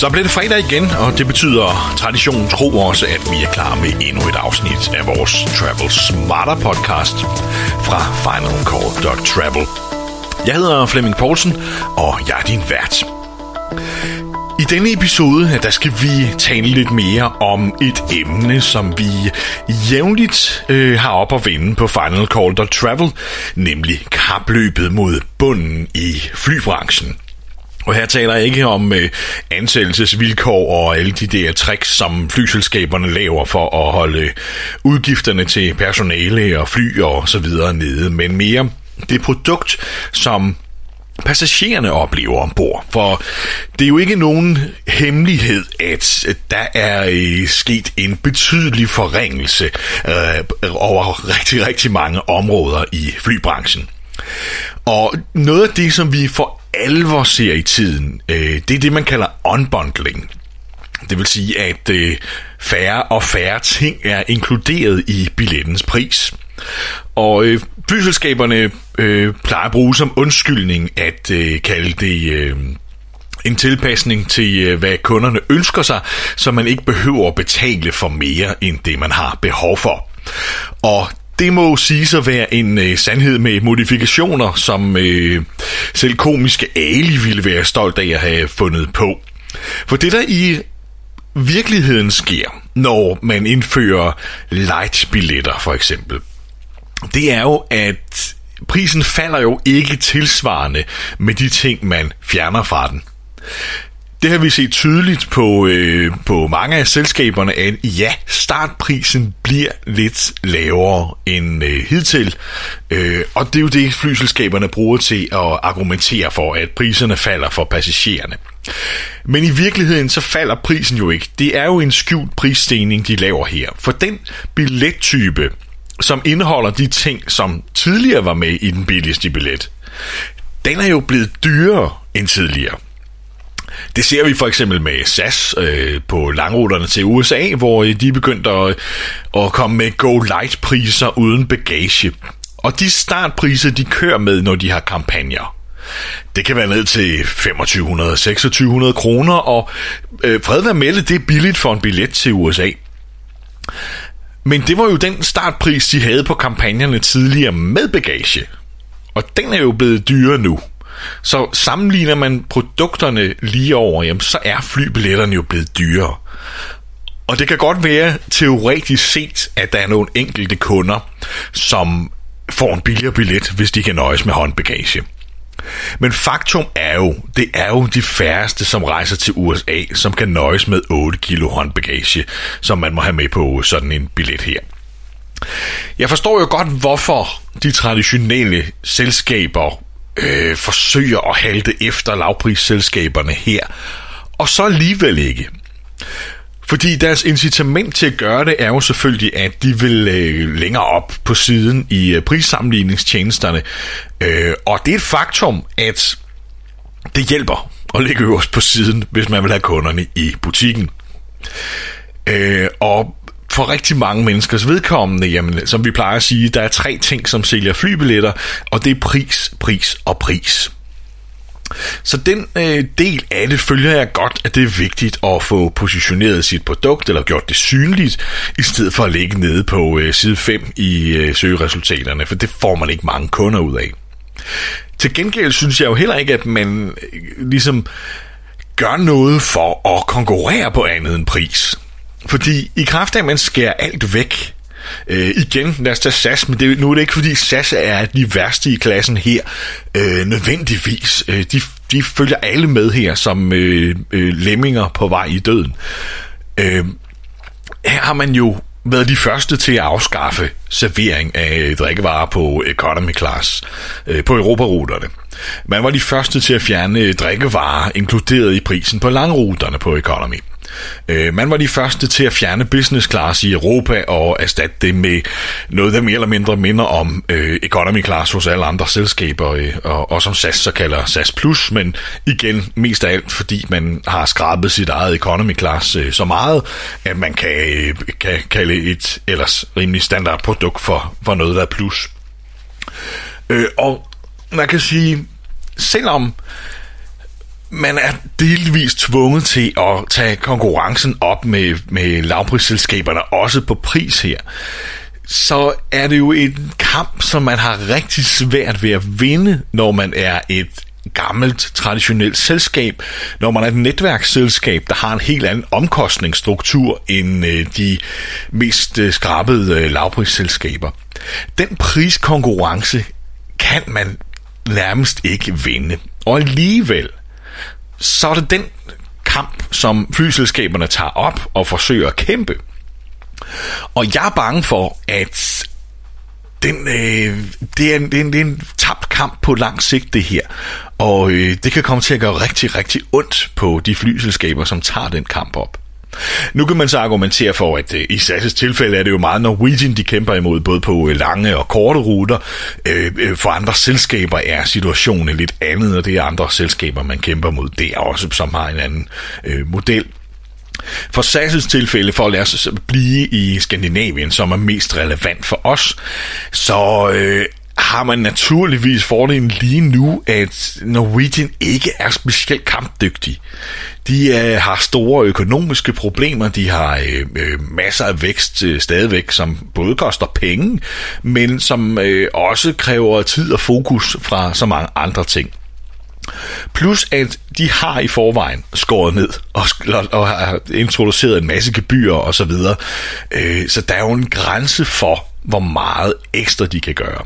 Så bliver det fredag igen, og det betyder traditionen tro også, at vi er klar med endnu et afsnit af vores Travel Smarter podcast fra finalcall.travel. Jeg hedder Flemming Poulsen, og jeg er din vært. I denne episode, der skal vi tale lidt mere om et emne, som vi jævnligt øh, har op at vende på Final Call Travel, nemlig kapløbet mod bunden i flybranchen. Og her taler jeg ikke om øh, ansættelsesvilkår og alle de der tricks, som flyselskaberne laver for at holde udgifterne til personale og fly og så videre nede, men mere det produkt, som passagererne oplever ombord. For det er jo ikke nogen hemmelighed, at der er øh, sket en betydelig forringelse øh, over rigtig, rigtig mange områder i flybranchen. Og noget af det, som vi for alvor ser i tiden, øh, det er det, man kalder unbundling. Det vil sige, at øh, færre og færre ting er inkluderet i billettens pris. Og øh, flyselskaberne øh, plejer at bruge som undskyldning at øh, kalde det... Øh, en tilpasning til, øh, hvad kunderne ønsker sig, så man ikke behøver at betale for mere end det, man har behov for. Og det må sige at være en øh, sandhed med modifikationer, som øh, selv komiske Ali ville være stolt af at have fundet på. For det der i virkeligheden sker, når man indfører light-billetter for eksempel, det er jo, at prisen falder jo ikke tilsvarende med de ting, man fjerner fra den. Det har vi set tydeligt på, øh, på mange af selskaberne, at ja, startprisen bliver lidt lavere end øh, hidtil. Øh, og det er jo det, flyselskaberne bruger til at argumentere for, at priserne falder for passagererne. Men i virkeligheden så falder prisen jo ikke. Det er jo en skjult prisstigning, de laver her. For den billettype, som indeholder de ting, som tidligere var med i den billigste billet, den er jo blevet dyrere end tidligere. Det ser vi for eksempel med SAS øh, på langruterne til USA, hvor øh, de er begyndt at, at komme med go-light-priser uden bagage. Og de startpriser, de kører med, når de har kampagner. Det kan være ned til 2500-2600 kroner, og øh, fred være med det, det er billigt for en billet til USA. Men det var jo den startpris, de havde på kampagnerne tidligere med bagage. Og den er jo blevet dyrere nu. Så sammenligner man produkterne lige over, jamen, så er flybilletterne jo blevet dyrere. Og det kan godt være teoretisk set, at der er nogle enkelte kunder, som får en billigere billet, hvis de kan nøjes med håndbagage. Men faktum er jo, det er jo de færreste, som rejser til USA, som kan nøjes med 8 kilo håndbagage, som man må have med på sådan en billet her. Jeg forstår jo godt, hvorfor de traditionelle selskaber øh, forsøger at halte efter lavprisselskaberne her, og så alligevel ikke. Fordi deres incitament til at gøre det er jo selvfølgelig, at de vil øh, længere op på siden i øh, prissammenligningstjenesterne. Øh, og det er et faktum, at det hjælper at ligge øverst på siden, hvis man vil have kunderne i butikken. Øh, og for rigtig mange menneskers vedkommende, jamen, som vi plejer at sige, der er tre ting, som sælger flybilletter, og det er pris, pris og pris. Så den øh, del af det følger jeg godt, at det er vigtigt at få positioneret sit produkt, eller gjort det synligt, i stedet for at ligge nede på øh, side 5 i øh, søgeresultaterne, for det får man ikke mange kunder ud af. Til gengæld synes jeg jo heller ikke, at man øh, ligesom gør noget for at konkurrere på andet end pris. Fordi i kraft af, at man skærer alt væk, Øh, igen, lad os tage SAS, men det, nu er det ikke fordi SAS er de værste i klassen her, øh, nødvendigvis. Øh, de, de følger alle med her som øh, øh, lemminger på vej i døden. Øh, her har man jo været de første til at afskaffe servering af drikkevarer på economy class øh, på europaruterne. Man var de første til at fjerne drikkevarer inkluderet i prisen på langruterne på economy. Øh, man var de første til at fjerne business class i Europa og erstatte det med noget, der mere eller mindre minder om øh, economy class hos alle andre selskaber, øh, og, og som SAS så kalder SAS Plus, men igen mest af alt, fordi man har skrabet sit eget economy class øh, så meget, at man kan, øh, kan kalde et ellers rimelig standard produkt for, for noget, der er plus. Øh, og man kan sige, selvom man er delvis tvunget til at tage konkurrencen op med, med lavprisselskaberne, også på pris her, så er det jo en kamp, som man har rigtig svært ved at vinde, når man er et gammelt, traditionelt selskab, når man er et netværksselskab, der har en helt anden omkostningsstruktur end øh, de mest øh, skrabede øh, lavprisselskaber. Den priskonkurrence kan man nærmest ikke vinde. Og alligevel, så er det den kamp, som flyselskaberne tager op og forsøger at kæmpe. Og jeg er bange for, at den, øh, det, er en, det, er en, det er en tabt kamp på lang sigt, det her. Og øh, det kan komme til at gøre rigtig, rigtig ondt på de flyselskaber, som tager den kamp op. Nu kan man så argumentere for, at øh, i SAS' tilfælde er det jo meget Norwegian, de kæmper imod, både på øh, lange og korte ruter. Øh, øh, for andre selskaber er situationen lidt andet, og det er andre selskaber, man kæmper mod. Det er også, som har en anden øh, model. For SAS' tilfælde, for at lade os blive i Skandinavien, som er mest relevant for os, så øh, har man naturligvis fordelen lige nu, at Norwegian ikke er specielt kampdygtig. De øh, har store økonomiske problemer, de har øh, øh, masser af vækst øh, stadigvæk, som både koster penge, men som øh, også kræver tid og fokus fra så mange andre ting. Plus at de har i forvejen skåret ned og, og, og har introduceret en masse gebyrer og så videre. Øh, så der er jo en grænse for, hvor meget ekstra de kan gøre.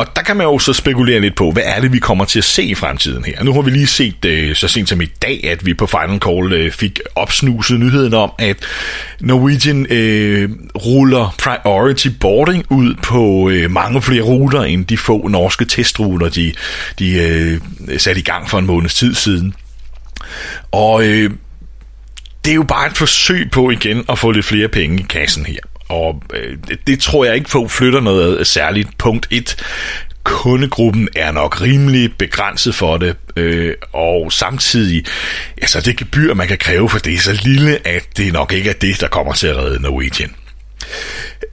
Og der kan man jo så spekulere lidt på, hvad er det, vi kommer til at se i fremtiden her. Nu har vi lige set øh, så sent som i dag, at vi på Final Call øh, fik opsnuset nyheden om, at Norwegian øh, ruller priority boarding ud på øh, mange flere ruter, end de få norske testruter, de, de øh, satte i gang for en måneds tid siden. Og øh, det er jo bare et forsøg på igen at få lidt flere penge i kassen her. Og øh, det, det tror jeg ikke på flytter noget særligt. Punkt 1 kundegruppen er nok rimelig begrænset for det, øh, og samtidig, altså det gebyr, man kan kræve for det, er så lille, at det nok ikke er det, der kommer til at redde Norwegian.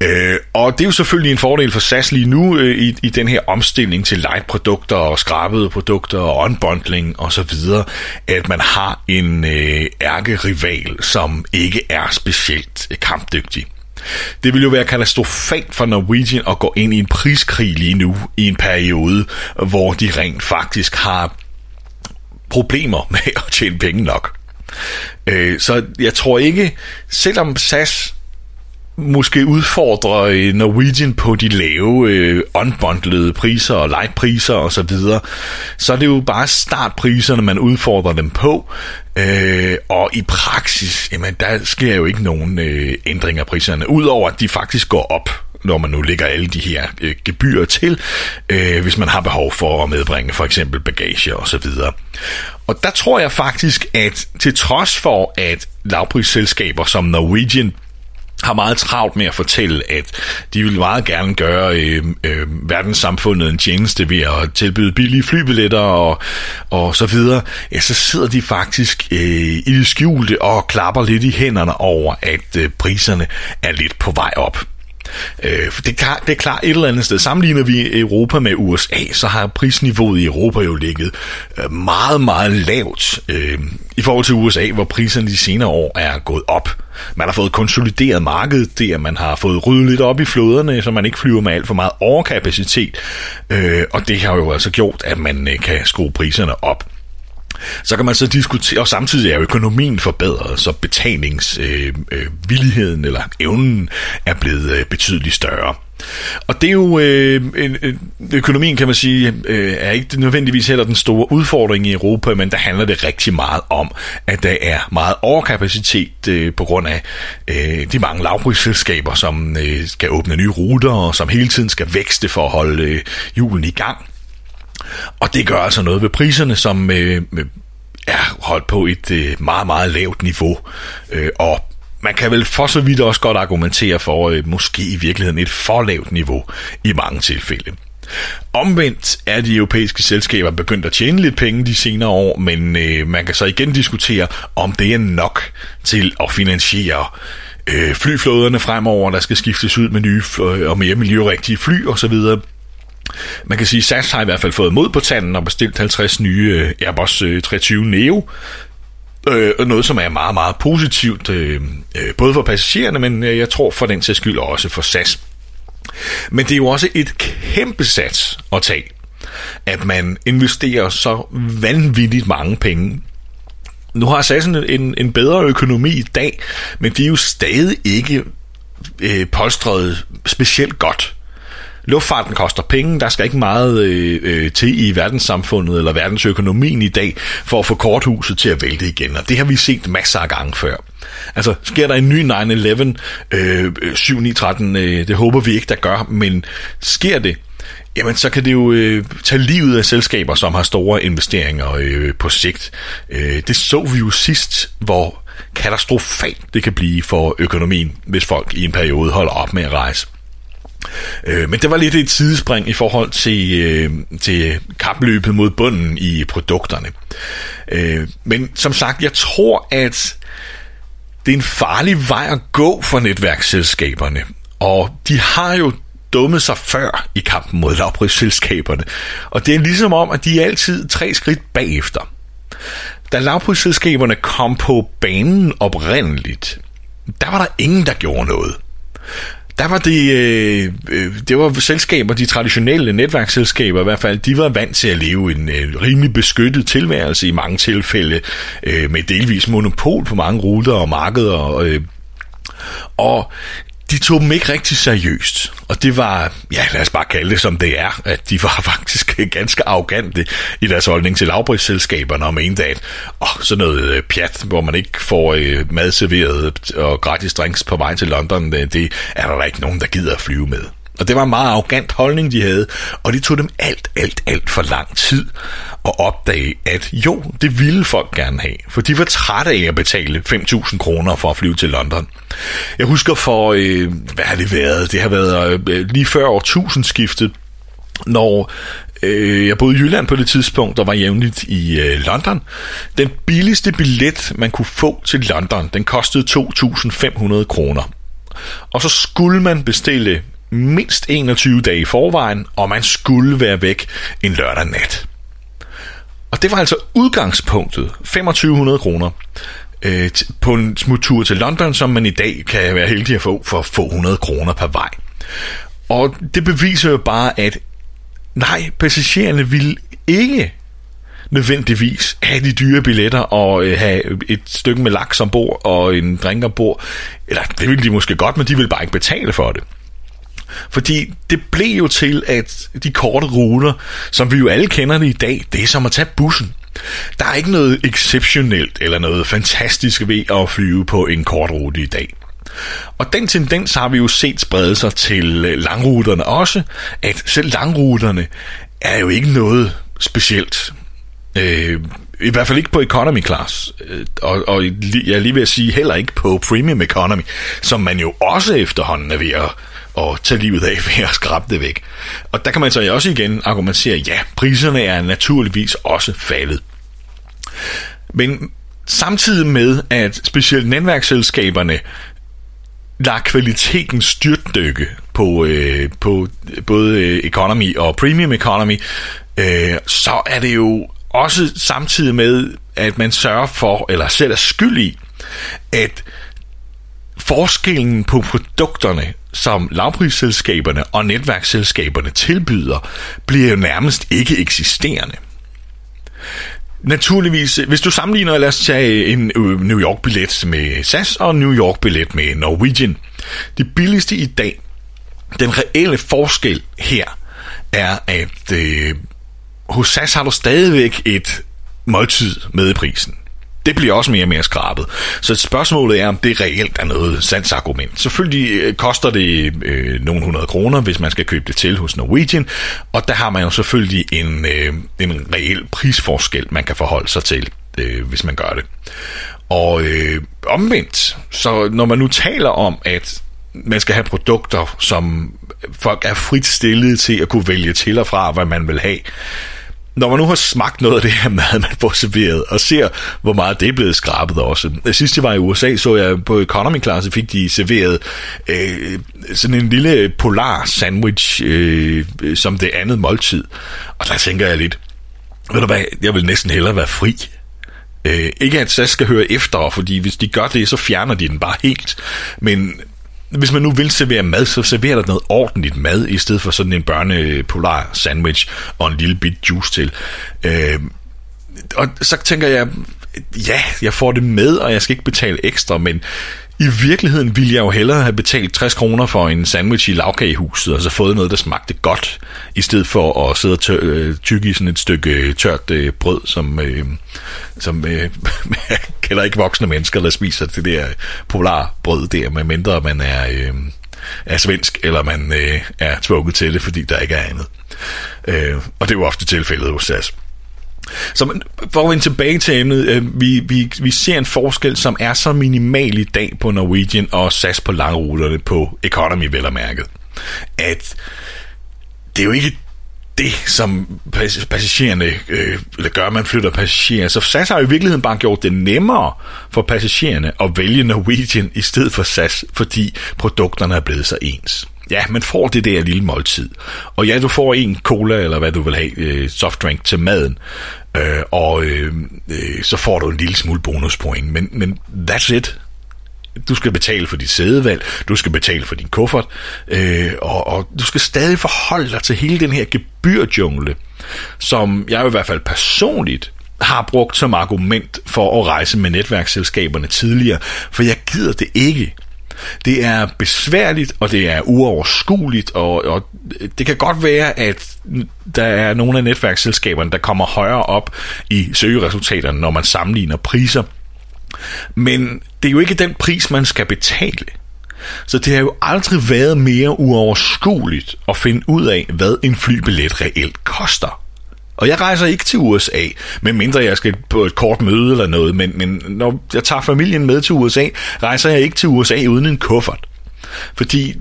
Øh, og det er jo selvfølgelig en fordel for SAS lige nu øh, i, i den her omstilling til light-produkter og skrabede produkter og unbundling og så videre, at man har en øh, ærkerival, som ikke er specielt kampdygtig. Det vil jo være katastrofalt for Norwegian at gå ind i en priskrig lige nu, i en periode, hvor de rent faktisk har problemer med at tjene penge nok. Øh, så jeg tror ikke, selvom SAS måske udfordrer øh, Norwegian på de lave øh, unbundlede priser og lightpriser og så videre, så er det jo bare startpriserne, man udfordrer dem på. Øh, og i praksis, jamen der sker jo ikke nogen øh, ændringer af priserne, udover at de faktisk går op når man nu lægger alle de her øh, gebyrer til, øh, hvis man har behov for at medbringe for eksempel bagage og så videre. Og der tror jeg faktisk, at til trods for, at lavprisselskaber som Norwegian har meget travlt med at fortælle, at de vil meget gerne gøre øh, øh, verdenssamfundet en tjeneste ved at tilbyde billige flybilletter og, og så videre, ja, så sidder de faktisk øh, i det skjulte og klapper lidt i hænderne over, at øh, priserne er lidt på vej op. Øh, for det, er klart, det er klart et eller andet sted. Sammenligner vi Europa med USA, så har prisniveauet i Europa jo ligget øh, meget, meget lavt øh, i forhold til USA, hvor priserne de senere år er gået op. Man har fået konsolideret markedet der, man har fået ryddet lidt op i floderne, så man ikke flyver med alt for meget overkapacitet. Øh, og det har jo altså gjort, at man øh, kan skrue priserne op. Så kan man så diskutere, og samtidig er økonomien forbedret, så betalingsvilligheden øh, øh, eller evnen er blevet øh, betydeligt større. Og det er jo, øh, økonomien kan man sige, øh, er ikke nødvendigvis heller den store udfordring i Europa, men der handler det rigtig meget om, at der er meget overkapacitet øh, på grund af øh, de mange lavprisselskaber, som øh, skal åbne nye ruter, og som hele tiden skal vækste for at holde øh, julen i gang. Og det gør altså noget ved priserne, som øh, øh, er holdt på et øh, meget, meget lavt niveau. Øh, og man kan vel for så vidt også godt argumentere for øh, måske i virkeligheden et for lavt niveau i mange tilfælde. Omvendt er de europæiske selskaber begyndt at tjene lidt penge de senere år, men øh, man kan så igen diskutere, om det er nok til at finansiere øh, flyflåderne fremover, der skal skiftes ud med nye og mere miljørigtige fly osv., man kan sige, at SAS har i hvert fald fået mod på tanden og bestilt 50 nye øh, Airbus øh, 320 Neo, øh, noget som er meget, meget positivt, øh, øh både for passagererne, men jeg tror for den sags skyld også for SAS. Men det er jo også et kæmpe sats at tage, at man investerer så vanvittigt mange penge nu har SAS en, en bedre økonomi i dag, men de er jo stadig ikke øh, polstret specielt godt. Luftfarten koster penge, der skal ikke meget øh, øh, til i verdenssamfundet eller verdensøkonomien i dag for at få korthuset til at vælte igen, og det har vi set masser af gange før. Altså, sker der en ny 9-11, øh, øh 7-9-13, øh, det håber vi ikke, der gør, men sker det, jamen så kan det jo øh, tage livet af selskaber, som har store investeringer øh, på sigt. Øh, det så vi jo sidst, hvor katastrofalt det kan blive for økonomien, hvis folk i en periode holder op med at rejse. Øh, men det var lidt et sidespring i forhold til, øh, til kapløbet mod bunden i produkterne. Øh, men som sagt, jeg tror, at det er en farlig vej at gå for netværksselskaberne. Og de har jo dummet sig før i kampen mod lavprisselskaberne. Og det er ligesom om, at de er altid tre skridt bagefter. Da lavprisselskaberne kom på banen oprindeligt, der var der ingen, der gjorde noget. Der var det, øh, øh, det var selskaber, de traditionelle netværksselskaber i hvert fald, de var vant til at leve en øh, rimelig beskyttet tilværelse i mange tilfælde, øh, med delvis monopol på mange ruter og markeder. Øh, og de tog dem ikke rigtig seriøst. Og det var, ja lad os bare kalde det som det er, at de var faktisk ganske arrogante i deres holdning til lavprisselskaberne og mente, at Og sådan noget øh, pjat, hvor man ikke får øh, mad serveret og gratis drinks på vej til London, det, det er der ikke nogen, der gider at flyve med. Og det var en meget arrogant holdning, de havde, og det tog dem alt, alt, alt for lang tid at opdage, at jo, det ville folk gerne have, for de var trætte af at betale 5.000 kroner for at flyve til London. Jeg husker for, øh, hvad har det været? Det har været øh, lige før årtusindskiftet, når øh, jeg boede i Jylland på det tidspunkt, og var jævnligt i øh, London. Den billigste billet, man kunne få til London, den kostede 2.500 kroner. Og så skulle man bestille mindst 21 dage i forvejen, og man skulle være væk en lørdag nat. Og det var altså udgangspunktet, 2500 kroner øh, på en smuttur til London, som man i dag kan være heldig at få for få 100 kroner per vej. Og det beviser jo bare, at nej, passagererne vil ikke nødvendigvis have de dyre billetter og øh, have et stykke med laks ombord og en drink ombord. Eller det ville de måske godt, men de vil bare ikke betale for det. Fordi det blev jo til, at de korte ruter, som vi jo alle kender det i dag, det er som at tage bussen. Der er ikke noget exceptionelt eller noget fantastisk ved at flyve på en kort rute i dag. Og den tendens har vi jo set sprede sig til øh, langruterne også, at selv langruterne er jo ikke noget specielt. Øh, I hvert fald ikke på economy class, øh, og, og jeg er lige ved at sige heller ikke på premium economy, som man jo også efterhånden er ved at og tage livet af ved at skrabe det væk. Og der kan man så også igen argumentere, ja, priserne er naturligvis også faldet. Men samtidig med, at specielt netværksselskaberne lader kvaliteten styrtdykke på, øh, på både economy og premium economy, øh, så er det jo også samtidig med, at man sørger for, eller selv er skyld i, at forskellen på produkterne som lavprisselskaberne og netværksselskaberne tilbyder, bliver jo nærmest ikke eksisterende. Naturligvis, hvis du sammenligner, lad os tage en øh, New York-billet med SAS og en New York-billet med Norwegian. Det billigste i dag, den reelle forskel her, er, at øh, hos SAS har du stadigvæk et måltid med i prisen det bliver også mere og mere skrabet. Så spørgsmålet er, om det reelt er noget sandsargument. Selvfølgelig øh, koster det øh, nogle hundrede kroner, hvis man skal købe det til hos Norwegian, og der har man jo selvfølgelig en, øh, en reel prisforskel, man kan forholde sig til, øh, hvis man gør det. Og øh, omvendt, så når man nu taler om, at man skal have produkter, som folk er frit stillet til at kunne vælge til og fra, hvad man vil have, når man nu har smagt noget af det her mad, man får serveret, og ser, hvor meget det er blevet skrabet også. Sidst jeg var i USA, så jeg på economy class, fik de serveret øh, sådan en lille polar sandwich, øh, som det andet måltid. Og der tænker jeg lidt, ved du hvad, jeg vil næsten hellere være fri. Øh, ikke at SAS skal høre efter, fordi hvis de gør det, så fjerner de den bare helt. Men hvis man nu vil servere mad, så serverer der noget ordentligt mad, i stedet for sådan en børnepolar sandwich og en lille bit juice til. Øh, og så tænker jeg, ja, jeg får det med, og jeg skal ikke betale ekstra, men i virkeligheden ville jeg jo hellere have betalt 60 kroner for en sandwich i lavkagehuset, og så fået noget, der smagte godt, i stedet for at sidde og tør, øh, tykke i sådan et stykke øh, tørt øh, brød, som, øh, som øh, jeg kender ikke voksne mennesker, der spiser det der polarbrød der, med mindre man er, øh, er svensk, eller man øh, er tvunget til det, fordi der ikke er andet. Øh, og det er jo ofte tilfældet hos SAS. Så for at vende tilbage til emnet, øh, vi, vi, vi ser en forskel, som er så minimal i dag på Norwegian og SAS på langruterne på economy vel og mærket, at det er jo ikke det, som passagererne øh, eller gør, man flytter passagerer. Så SAS har i virkeligheden bare gjort det nemmere for passagererne at vælge Norwegian i stedet for SAS, fordi produkterne er blevet så ens. Ja, man får det der lille måltid. Og ja, du får en cola, eller hvad du vil have, øh, softdrink til maden, øh, og øh, øh, så får du en lille smule bonuspoint. Men, men that's it. Du skal betale for dit sædevalg, du skal betale for din kuffert, øh, og, og du skal stadig forholde dig til hele den her gebyrjungle, som jeg i hvert fald personligt har brugt som argument for at rejse med netværksselskaberne tidligere, for jeg gider det ikke. Det er besværligt, og det er uoverskueligt, og, og det kan godt være, at der er nogle af netværksselskaberne, der kommer højere op i søgeresultaterne, når man sammenligner priser. Men det er jo ikke den pris, man skal betale. Så det har jo aldrig været mere uoverskueligt at finde ud af, hvad en flybillet reelt koster. Og jeg rejser ikke til USA, medmindre jeg skal på et kort møde eller noget, men, men når jeg tager familien med til USA, rejser jeg ikke til USA uden en kuffert. Fordi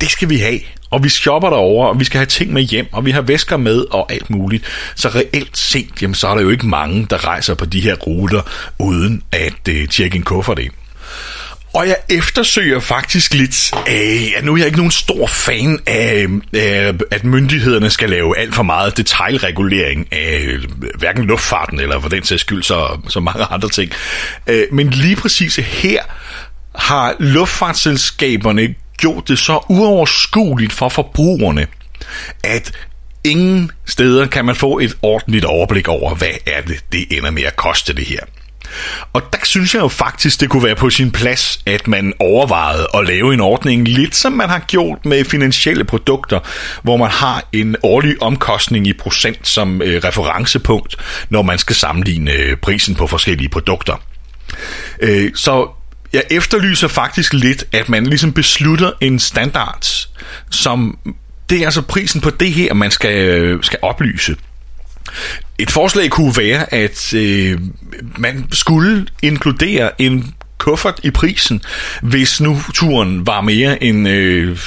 det skal vi have, og vi shopper derover, og vi skal have ting med hjem, og vi har væsker med og alt muligt. Så reelt set, jamen, så er der jo ikke mange, der rejser på de her ruter, uden at øh, tjekke en kuffert ind. Og jeg eftersøger faktisk lidt øh, nu er jeg ikke nogen stor fan af, øh, at myndighederne skal lave alt for meget detaljregulering af øh, hverken luftfarten eller for den sags skyld så, så mange andre ting. Øh, men lige præcis her har luftfartsselskaberne gjort det så uoverskueligt for forbrugerne, at ingen steder kan man få et ordentligt overblik over, hvad er det, det ender med at koste det her. Og der synes jeg jo faktisk, det kunne være på sin plads, at man overvejede at lave en ordning, lidt som man har gjort med finansielle produkter, hvor man har en årlig omkostning i procent som øh, referencepunkt, når man skal sammenligne øh, prisen på forskellige produkter. Øh, så jeg efterlyser faktisk lidt, at man ligesom beslutter en standard, som det er altså prisen på det her, man skal, øh, skal oplyse. Et forslag kunne være, at øh, man skulle inkludere en kuffert i prisen, hvis nu turen var mere end, øh,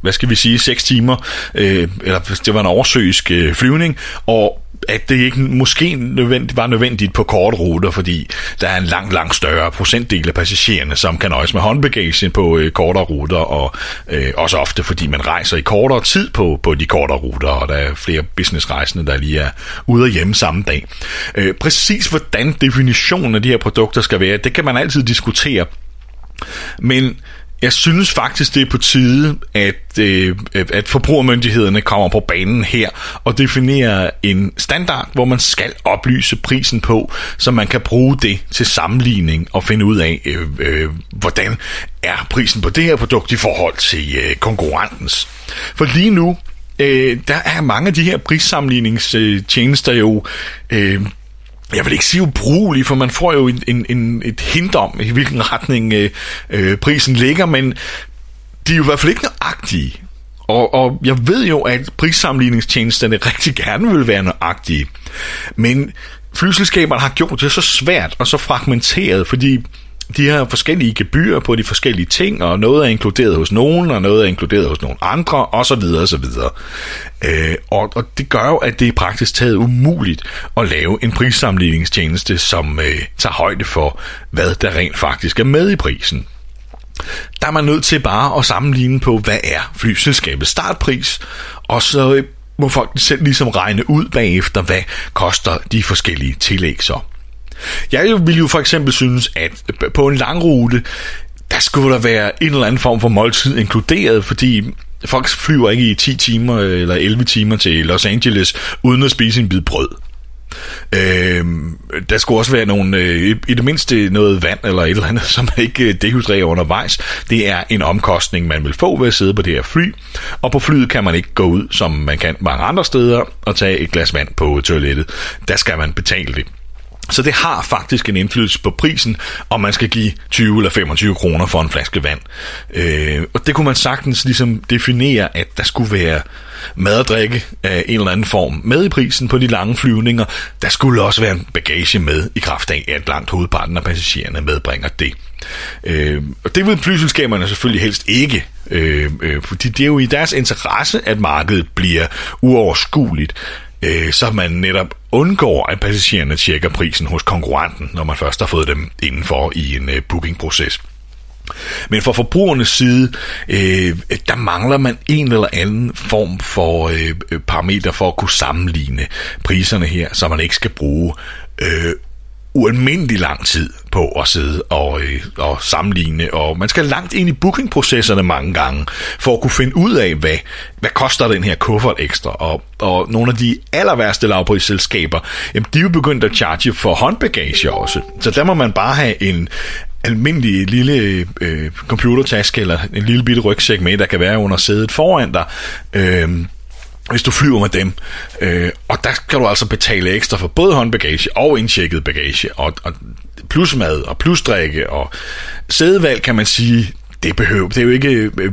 hvad skal vi sige, 6 timer, øh, eller hvis det var en oversøisk øh, flyvning, og at det ikke måske nødvendigt, var nødvendigt på korte ruter, fordi der er en langt, langt større procentdel af passagererne, som kan nøjes med håndbagage på øh, kortere ruter, og øh, også ofte fordi man rejser i kortere tid på, på de kortere ruter, og der er flere businessrejsende, der lige er ude og hjemme samme dag. Øh, præcis hvordan definitionen af de her produkter skal være, det kan man altid diskutere, men jeg synes faktisk, det er på tide, at, øh, at forbrugermyndighederne kommer på banen her og definerer en standard, hvor man skal oplyse prisen på, så man kan bruge det til sammenligning og finde ud af, øh, øh, hvordan er prisen på det her produkt i forhold til øh, konkurrentens. For lige nu, øh, der er mange af de her prissammenligningstjenester jo... Øh, jeg vil ikke sige ubrugelig, for man får jo en, en, en, et hint om, i hvilken retning øh, øh, prisen ligger, men de er jo i hvert fald ikke nøjagtige. Og, og jeg ved jo, at prissammenligningstjenesterne rigtig gerne vil være nøjagtige. Men flyselskaberne har gjort det så svært og så fragmenteret, fordi de her forskellige gebyrer på de forskellige ting, og noget er inkluderet hos nogen, og noget er inkluderet hos nogle andre, og så videre, og så videre. Øh, og, og det gør jo, at det er praktisk taget umuligt at lave en prissammenligningstjeneste, som øh, tager højde for, hvad der rent faktisk er med i prisen. Der er man nødt til bare at sammenligne på, hvad er flyselskabets startpris, og så øh, må folk selv ligesom regne ud bagefter, hvad koster de forskellige tillæg så. Jeg vil jo for eksempel synes, at på en lang rute, der skulle der være en eller anden form for måltid inkluderet, fordi folk flyver ikke i 10 timer eller 11 timer til Los Angeles, uden at spise en bid brød. Øh, der skulle også være nogle, øh, i det mindste noget vand eller et eller andet, som ikke øh, dehydrerer undervejs. Det er en omkostning, man vil få ved at sidde på det her fly. Og på flyet kan man ikke gå ud, som man kan mange andre steder, og tage et glas vand på toilettet. Der skal man betale det. Så det har faktisk en indflydelse på prisen, om man skal give 20 eller 25 kroner for en flaske vand. Øh, og det kunne man sagtens ligesom definere, at der skulle være mad og drikke af en eller anden form med i prisen på de lange flyvninger. Der skulle også være en bagage med i kraft af, at langt hovedparten af passagererne medbringer det. Øh, og det vil flyselskaberne selvfølgelig helst ikke, øh, øh, fordi det er jo i deres interesse, at markedet bliver uoverskueligt øh, så man netop undgår, at passagererne tjekker prisen hos konkurrenten, når man først har fået dem indenfor i en øh, bookingproces. Men fra forbrugernes side, øh, der mangler man en eller anden form for øh, øh parameter for at kunne sammenligne priserne her, så man ikke skal bruge øh, ualmindelig lang tid på at sidde og, øh, og sammenligne, og man skal langt ind i bookingprocesserne mange gange, for at kunne finde ud af, hvad, hvad koster den her kuffert ekstra, og, og nogle af de aller værste lavprisselskaber, jamen de er jo begyndt at charge for håndbagage også, så der må man bare have en almindelig lille øh, computertaske eller en lille bitte rygsæk med, der kan være under sædet foran dig, øh, hvis du flyver med dem. Øh, og der kan du altså betale ekstra for både håndbagage og indtjekket bagage, og, og plus mad og plus drikke, og sædevalg kan man sige, det, behøver, det er jo ikke øh,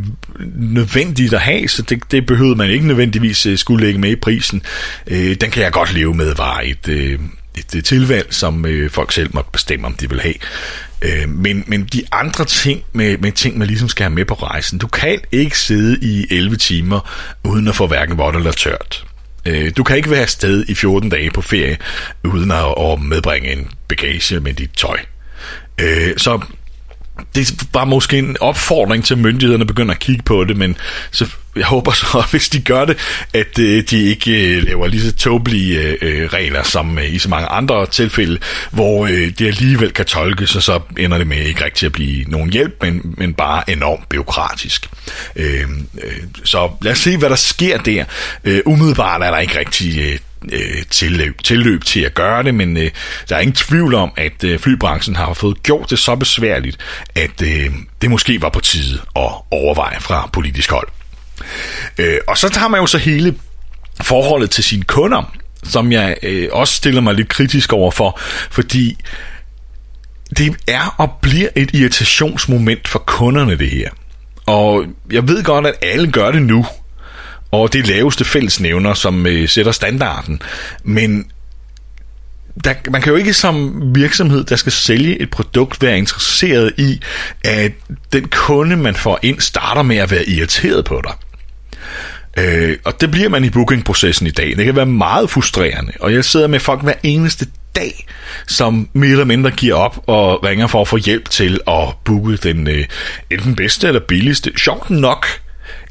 nødvendigt at have, så det, det behøver man ikke nødvendigvis øh, skulle lægge med i prisen. Øh, den kan jeg godt leve med, var et, øh, et, et tilvalg, som øh, folk selv må bestemme, om de vil have. Øh, men, men de andre ting med, med ting, man ligesom skal have med på rejsen, du kan ikke sidde i 11 timer, uden at få hverken vådt eller tørt. Øh, du kan ikke være afsted i 14 dage på ferie, uden at, at medbringe en bagage med dit tøj. Øh, så det var måske en opfordring til myndighederne at begynde at kigge på det, men så jeg håber så, hvis de gør det, at øh, de ikke øh, laver lige så tåbelige øh, øh regler som øh, i så mange andre tilfælde, hvor øh, det alligevel kan tolkes, og så ender det med ikke rigtig at blive nogen hjælp, men, men bare enormt byråkratisk. så lad os se, hvad der sker der. umiddelbart er der ikke rigtig øh, tilløb, tilløb til at gøre det, men øh, der er ingen tvivl om, at øh, flybranchen har fået gjort det så besværligt, at øh, det måske var på tide at overveje fra politisk hold. Øh, og så tager man jo så hele forholdet til sine kunder, som jeg øh, også stiller mig lidt kritisk over for, fordi det er og bliver et irritationsmoment for kunderne, det her. Og jeg ved godt, at alle gør det nu, og det laveste fællesnævner, som øh, sætter standarden. Men der, man kan jo ikke som virksomhed, der skal sælge et produkt, være interesseret i, at den kunde, man får ind, starter med at være irriteret på dig. Øh, og det bliver man i bookingprocessen i dag. Det kan være meget frustrerende, og jeg sidder med folk hver eneste dag, som mere eller mindre giver op og ringer for at få hjælp til at booke den øh, enten bedste eller billigste. Sjovt nok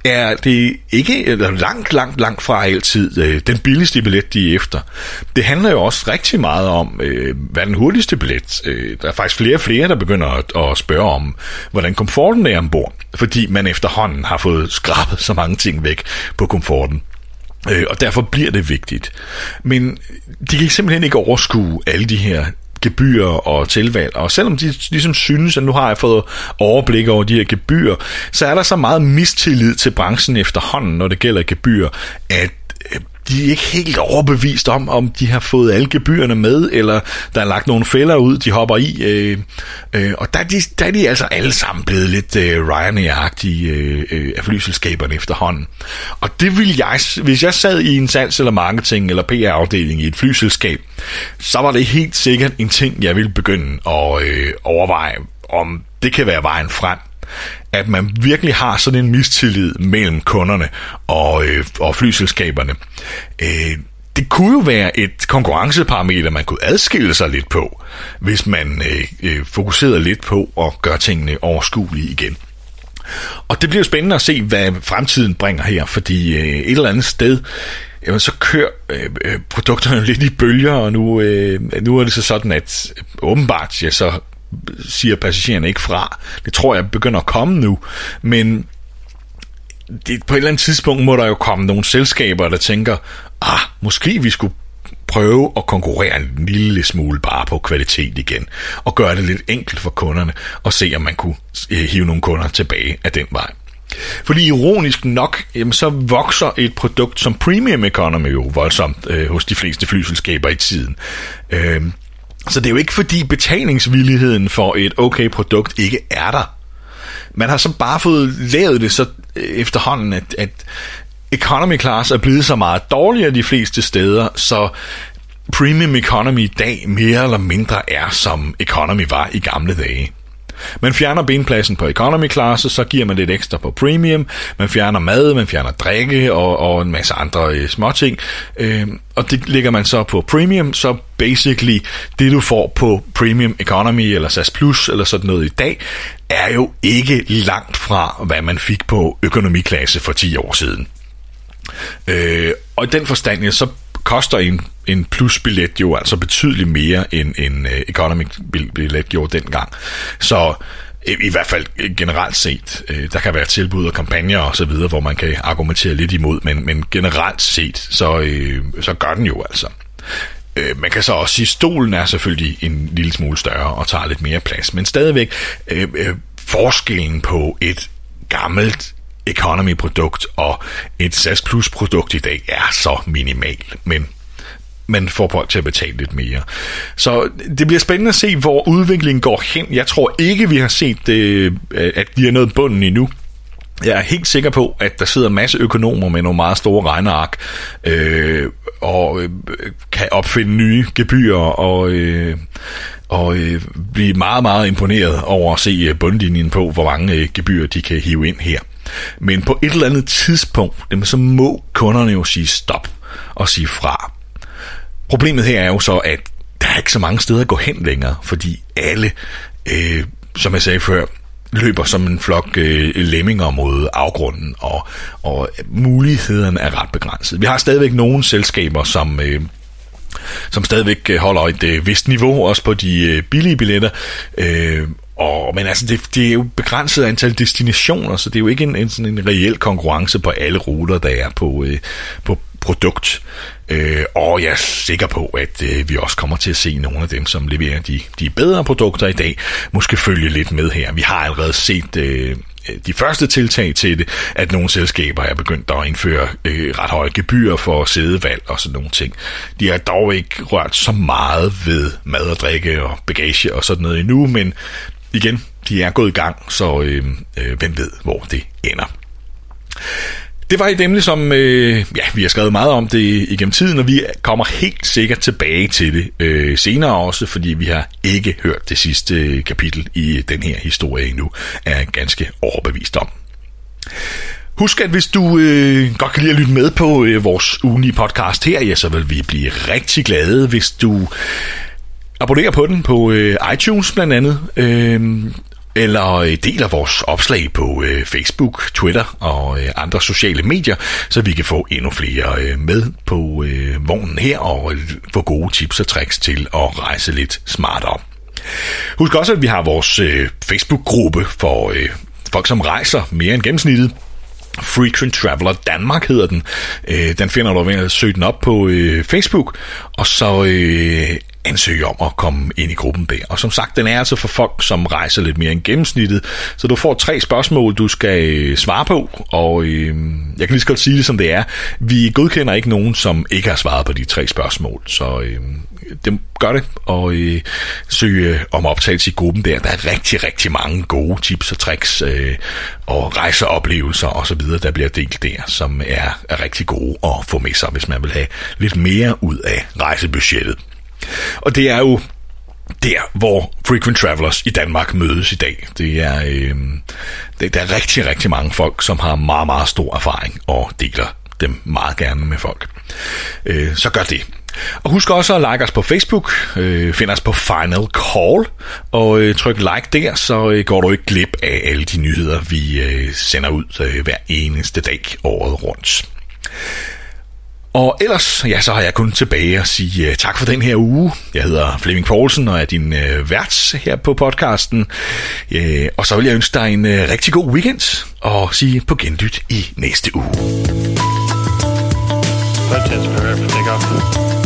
er det ikke eller langt, langt, langt fra altid øh, den billigste billet, de er efter. Det handler jo også rigtig meget om, øh, hvad den hurtigste billet. Øh, der er faktisk flere og flere, der begynder at, at spørge om, hvordan komforten er ombord, fordi man efterhånden har fået skrabet så mange ting væk på komforten. Øh, og derfor bliver det vigtigt. Men de kan simpelthen ikke overskue alle de her gebyrer og tilvalg. Og selvom de ligesom synes, at nu har jeg fået overblik over de her gebyrer, så er der så meget mistillid til branchen efterhånden, når det gælder gebyr, at øh, de er ikke helt overbevist om, om de har fået alle gebyrerne med, eller der er lagt nogle fælder ud, de hopper i. Øh, øh, og der er, de, der er de altså alle sammen blevet lidt øh, Ryanair-agtige øh, øh, af flyselskaberne efterhånden. Og det vil jeg, hvis jeg sad i en salgs- eller marketing- eller PR-afdeling i et flyselskab, så var det helt sikkert en ting, jeg ville begynde at øh, overveje om det kan være vejen frem at man virkelig har sådan en mistillid mellem kunderne og, øh, og flyselskaberne. Øh, det kunne jo være et konkurrenceparameter, man kunne adskille sig lidt på, hvis man øh, øh, fokuserede lidt på at gøre tingene overskuelige igen. Og det bliver spændende at se, hvad fremtiden bringer her, fordi øh, et eller andet sted, jamen, så kører øh, øh produkterne lidt i bølger, og nu, øh, nu er det så sådan, at øh, åbenbart, ja, så siger passagererne ikke fra. Det tror jeg begynder at komme nu, men det, på et eller andet tidspunkt må der jo komme nogle selskaber, der tænker, ah, måske vi skulle prøve at konkurrere en lille smule bare på kvalitet igen, og gøre det lidt enkelt for kunderne, og se om man kunne øh, hive nogle kunder tilbage af den vej. Fordi ironisk nok, jamen, så vokser et produkt som Premium Economy jo voldsomt øh, hos de fleste flyselskaber i tiden. Øh, så det er jo ikke fordi betalingsvilligheden for et okay produkt ikke er der. Man har så bare fået lavet det så øh, efterhånden, at, at economy class er blevet så meget dårligere de fleste steder, så premium economy i dag mere eller mindre er som economy var i gamle dage. Man fjerner benpladsen på economy class, så giver man lidt ekstra på premium. Man fjerner mad, man fjerner drikke og, og en masse andre øh, småting. Øh, og det ligger man så på premium, så basically det du får på premium economy eller SAS Plus eller sådan noget i dag, er jo ikke langt fra, hvad man fik på økonomiklasse for 10 år siden. Øh, og i den forstand, så koster en, en plusbillet jo altså betydeligt mere end en uh, economic billet gjorde dengang. Så i, i hvert fald øh, generelt set, øh, der kan være tilbud og kampagner og så videre, hvor man kan argumentere lidt imod, men, men generelt set, så, øh, så gør den jo altså. Øh, man kan så også sige, at stolen er selvfølgelig en lille smule større og tager lidt mere plads, men stadigvæk øh, øh, forskellen på et gammelt economy-produkt og et SAS Plus-produkt i dag er så minimal, men man får folk til at betale lidt mere. Så det bliver spændende at se, hvor udviklingen går hen. Jeg tror ikke, vi har set, øh, at vi er nået bunden endnu. Jeg er helt sikker på, at der sidder en masse økonomer med nogle meget store regneark, øh, og øh, kan opfinde nye gebyrer og, øh, og øh, blive meget, meget imponeret over at se øh, bundlinjen på, hvor mange øh, gebyrer de kan hive ind her. Men på et eller andet tidspunkt, jamen, så må kunderne jo sige stop og sige fra. Problemet her er jo så, at der er ikke så mange steder at gå hen længere, fordi alle, øh, som jeg sagde før, løber som en flok øh, lemminger mod afgrunden, og, og mulighederne er ret begrænset. Vi har stadigvæk nogle selskaber, som... Øh, som stadigvæk øh, holder et øh, vist niveau, også på de øh, billige billetter. Øh, og, men altså, det, det er jo begrænset antal destinationer, så det er jo ikke en, en, sådan en reel konkurrence på alle ruter, der er på, øh, på produkt. Øh, og jeg er sikker på, at øh, vi også kommer til at se nogle af dem, som leverer de, de bedre produkter i dag, måske følge lidt med her. Vi har allerede set øh, de første tiltag til det, at nogle selskaber er begyndt at indføre øh, ret høje gebyrer for sædevalg og sådan nogle ting. De har dog ikke rørt så meget ved mad og drikke og bagage og sådan noget endnu, men igen, de er gået i gang, så øh, øh, hvem ved, hvor det ender. Det var et emne, som øh, ja, vi har skrevet meget om det igennem tiden, og vi kommer helt sikkert tilbage til det øh, senere også, fordi vi har ikke hørt det sidste øh, kapitel i den her historie endnu, er jeg ganske overbevist om. Husk, at hvis du øh, godt kan lide at lytte med på øh, vores ugenlige podcast her, ja, så vil vi blive rigtig glade, hvis du abonnerer på den på øh, iTunes blandt andet. Øh, eller øh, deler vores opslag på øh, Facebook, Twitter og øh, andre sociale medier, så vi kan få endnu flere øh, med på øh, vognen her og øh, få gode tips og tricks til at rejse lidt smartere. Husk også, at vi har vores øh, Facebook-gruppe for øh, folk, som rejser mere end gennemsnittet. Frequent Traveler Danmark hedder den. Øh, den finder du ved at søge den op på øh, Facebook, og så øh, ansøge om at komme ind i gruppen der. Og som sagt, den er altså for folk, som rejser lidt mere end gennemsnittet, så du får tre spørgsmål, du skal øh, svare på, og øh, jeg kan lige så godt sige det, som det er. Vi godkender ikke nogen, som ikke har svaret på de tre spørgsmål, så øh, det, gør det, og øh, søge om optagelse i gruppen der. Der er rigtig, rigtig mange gode tips og tricks øh, og rejseoplevelser og så videre, der bliver delt der, som er, er rigtig gode at få med sig, hvis man vil have lidt mere ud af rejsebudgettet. Og det er jo der, hvor Frequent Travelers i Danmark mødes i dag. Det er, øh, det, der er rigtig, rigtig mange folk, som har meget, meget stor erfaring og deler dem meget gerne med folk. Øh, så gør det. Og husk også at like os på Facebook, øh, find os på Final Call, og øh, tryk like der, så øh, går du ikke glip af alle de nyheder, vi øh, sender ud øh, hver eneste dag året rundt. Og ellers, ja, så har jeg kun tilbage at sige uh, tak for den her uge. Jeg hedder Flemming Poulsen og er din uh, vært her på podcasten. Uh, og så vil jeg ønske dig en uh, rigtig god weekend og sige på genlyt i næste uge. That's it for everything